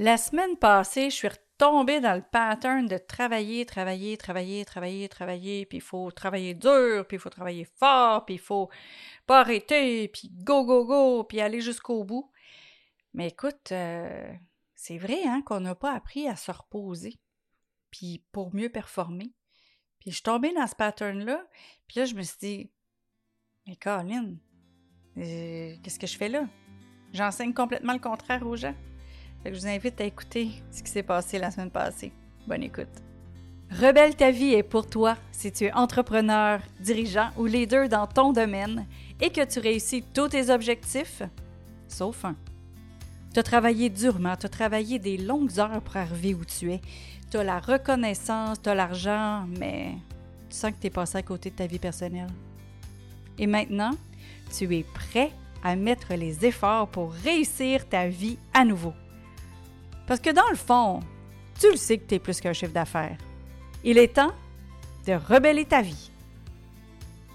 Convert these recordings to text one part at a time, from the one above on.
La semaine passée, je suis retombée dans le pattern de travailler, travailler, travailler, travailler, travailler, puis il faut travailler dur, puis il faut travailler fort, puis il faut pas arrêter, puis go, go, go, puis aller jusqu'au bout. Mais écoute, euh, c'est vrai hein, qu'on n'a pas appris à se reposer, puis pour mieux performer. Puis je suis tombée dans ce pattern-là, puis là, je me suis dit, mais Colin, euh, qu'est-ce que je fais là? J'enseigne complètement le contraire aux gens je vous invite à écouter ce qui s'est passé la semaine passée. Bonne écoute. Rebelle ta vie est pour toi si tu es entrepreneur, dirigeant ou leader dans ton domaine et que tu réussis tous tes objectifs, sauf un. Tu as travaillé durement, tu as travaillé des longues heures pour arriver où tu es. Tu as la reconnaissance, tu as l'argent, mais tu sens que tu es passé à côté de ta vie personnelle. Et maintenant, tu es prêt à mettre les efforts pour réussir ta vie à nouveau. Parce que dans le fond, tu le sais que tu es plus qu'un chiffre d'affaires. Il est temps de rebeller ta vie.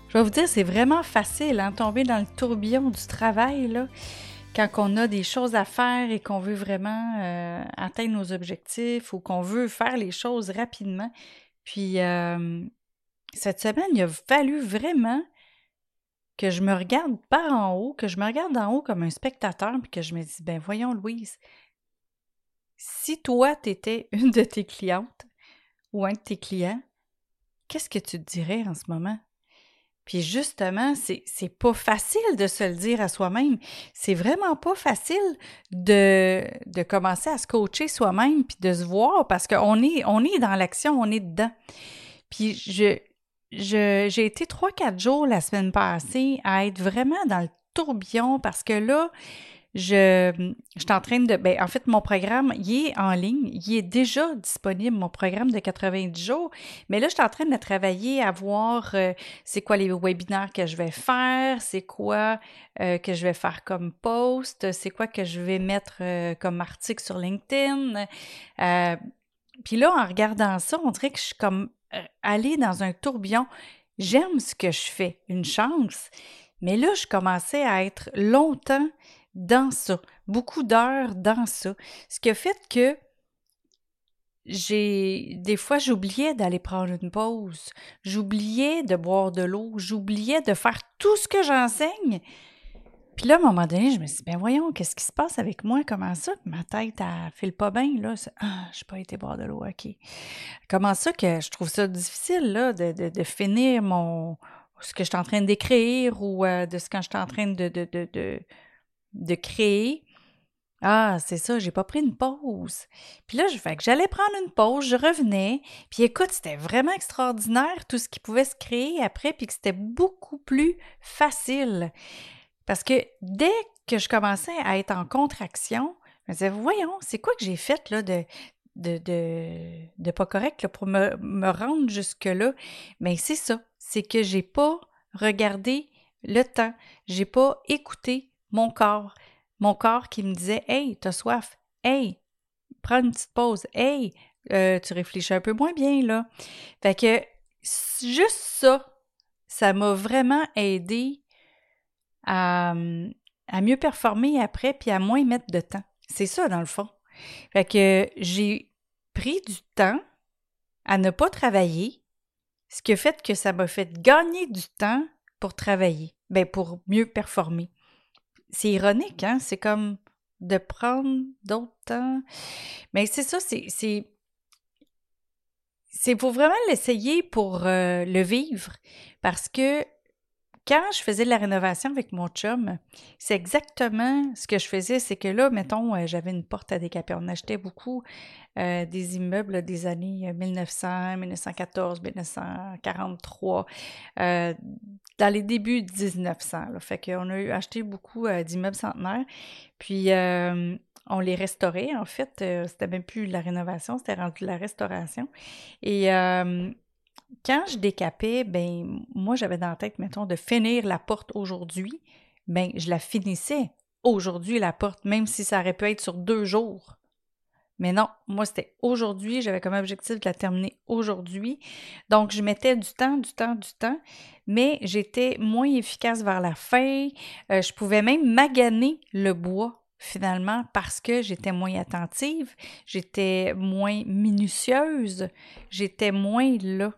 Je vais vous dire, c'est vraiment facile, hein, tomber dans le tourbillon du travail, là, quand on a des choses à faire et qu'on veut vraiment euh, atteindre nos objectifs ou qu'on veut faire les choses rapidement. Puis, euh, cette semaine, il a fallu vraiment que je me regarde par en haut, que je me regarde en haut comme un spectateur, puis que je me dis, ben voyons, Louise, si toi, tu étais une de tes clientes ou un de tes clients, qu'est-ce que tu te dirais en ce moment? Puis justement, c'est, pas facile de se le dire à soi-même. C'est vraiment pas facile de, de commencer à se coacher soi-même puis de se voir parce qu'on est, on est dans l'action, on est dedans. Puis je, je, j'ai été trois, quatre jours la semaine passée à être vraiment dans le tourbillon parce que là, je, je suis en train de. Ben, en fait, mon programme, il est en ligne. Il est déjà disponible, mon programme de 90 jours. Mais là, je suis en train de travailler à voir euh, c'est quoi les webinaires que je vais faire, c'est quoi euh, que je vais faire comme post, c'est quoi que je vais mettre euh, comme article sur LinkedIn. Puis là, en regardant ça, on dirait que je suis comme allée dans un tourbillon. J'aime ce que je fais, une chance. Mais là, je commençais à être longtemps dans ça, beaucoup d'heures dans ça. Ce qui a fait que j'ai des fois j'oubliais d'aller prendre une pause, j'oubliais de boire de l'eau, j'oubliais de faire tout ce que j'enseigne. Puis là, à un moment donné, je me suis dit, ben voyons, qu'est-ce qui se passe avec moi? Comment ça? Ma tête, elle file pas bien, là? Ah, je n'ai pas été boire de l'eau, OK. Comment ça que je trouve ça difficile, là, de, de, de finir mon ce que je suis en train d'écrire ou euh, de ce que je suis en train de, de, de créer. Ah, c'est ça, j'ai pas pris une pause. Puis là, je fais que j'allais prendre une pause, je revenais. Puis écoute, c'était vraiment extraordinaire tout ce qui pouvait se créer après, puis que c'était beaucoup plus facile. Parce que dès que je commençais à être en contraction, je me disais, voyons, c'est quoi que j'ai fait là de, de, pas correct pour me, me rendre jusque-là? Mais c'est ça, c'est que j'ai pas regardé le temps, j'ai pas écouté mon corps. Mon corps qui me disait Hey, t'as soif. Hey, prends une petite pause. Hey, euh, tu réfléchis un peu moins bien, là. Fait que juste ça, ça m'a vraiment aidé à, à mieux performer après puis à moins mettre de temps. C'est ça, dans le fond. Fait que j'ai pris du temps à ne pas travailler, ce qui a fait que ça m'a fait gagner du temps pour travailler, ben pour mieux performer c'est ironique, hein? C'est comme de prendre d'autres temps. Mais c'est ça, c'est. C'est pour vraiment l'essayer pour euh, le vivre. Parce que quand je faisais de la rénovation avec mon chum, c'est exactement ce que je faisais. C'est que là, mettons, euh, j'avais une porte à décaper. On achetait beaucoup euh, des immeubles des années 1900, 1914, 1943, dans les débuts de 1900. Là. Fait qu'on a eu acheté beaucoup euh, d'immeubles centenaires. Puis, on les restaurait, en fait. c'était même plus la rénovation, c'était rendu la restauration. Et quand je décapais, ben moi j'avais dans la tête, mettons, de finir la porte aujourd'hui. Ben je la finissais aujourd'hui la porte, même si ça aurait pu être sur deux jours. Mais non, moi c'était aujourd'hui, j'avais comme objectif de la terminer aujourd'hui. Donc je mettais du temps, du temps, du temps, mais j'étais moins efficace vers la fin. Euh, je pouvais même maganer le bois finalement parce que j'étais moins attentive, j'étais moins minutieuse, j'étais moins là.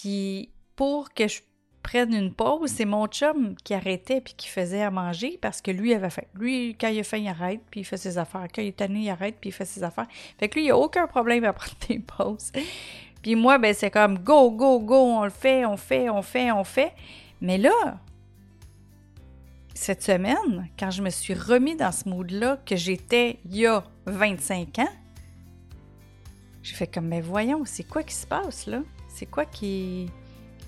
Puis pour que je prenne une pause, c'est mon chum qui arrêtait puis qui faisait à manger parce que lui avait faim. Lui, quand il a faim, il arrête puis il fait ses affaires. Quand il est tanné, il arrête puis il fait ses affaires. Fait que lui, il n'a aucun problème à prendre des pauses. Puis moi, ben c'est comme go, go, go, on le fait, on fait, on fait, on fait. Mais là, cette semaine, quand je me suis remis dans ce mood-là que j'étais il y a 25 ans, j'ai fait comme, mais voyons, c'est quoi qui se passe là? C'est quoi qui.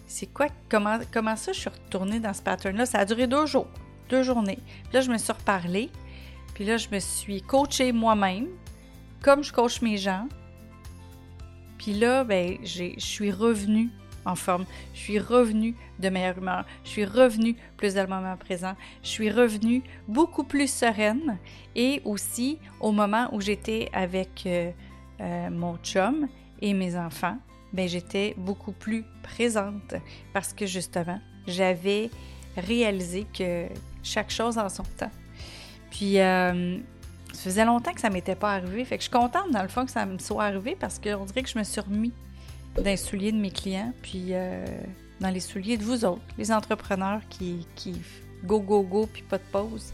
C'est quoi? Comment, comment ça je suis retournée dans ce pattern-là? Ça a duré deux jours, deux journées. Puis là, je me suis reparlé. Puis là, je me suis coachée moi-même, comme je coach mes gens. Puis là, ben, je suis revenue en forme. Je suis revenue de meilleure humeur. Je suis revenue plus dans le moment présent. Je suis revenue beaucoup plus sereine. Et aussi, au moment où j'étais avec euh, euh, mon chum et mes enfants, ben, j'étais beaucoup plus présente parce que justement, j'avais réalisé que chaque chose en son temps. Puis, euh, ça faisait longtemps que ça m'était pas arrivé. Fait que je suis contente, dans le fond, que ça me soit arrivé parce qu'on dirait que je me suis remis dans les souliers de mes clients, puis euh, dans les souliers de vous autres, les entrepreneurs qui, qui go, go, go, puis pas de pause.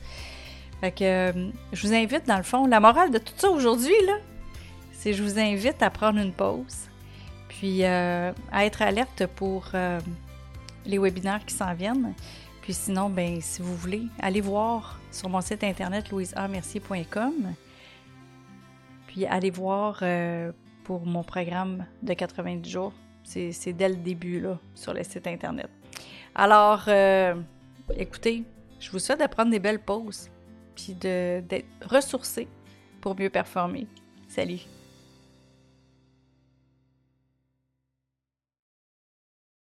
Fait que je vous invite, dans le fond, la morale de tout ça aujourd'hui, là, je vous invite à prendre une pause, puis euh, à être alerte pour les webinaires qui s'en viennent. Puis sinon, ben, si vous voulez, allez voir sur mon site internet louiseamercier.com. Puis allez voir pour mon programme de 90 jours. C'est dès le début, là, sur le site Internet. Alors, euh, écoutez, je vous souhaite de prendre des belles pauses, puis d'être ressourcé pour mieux performer. Salut!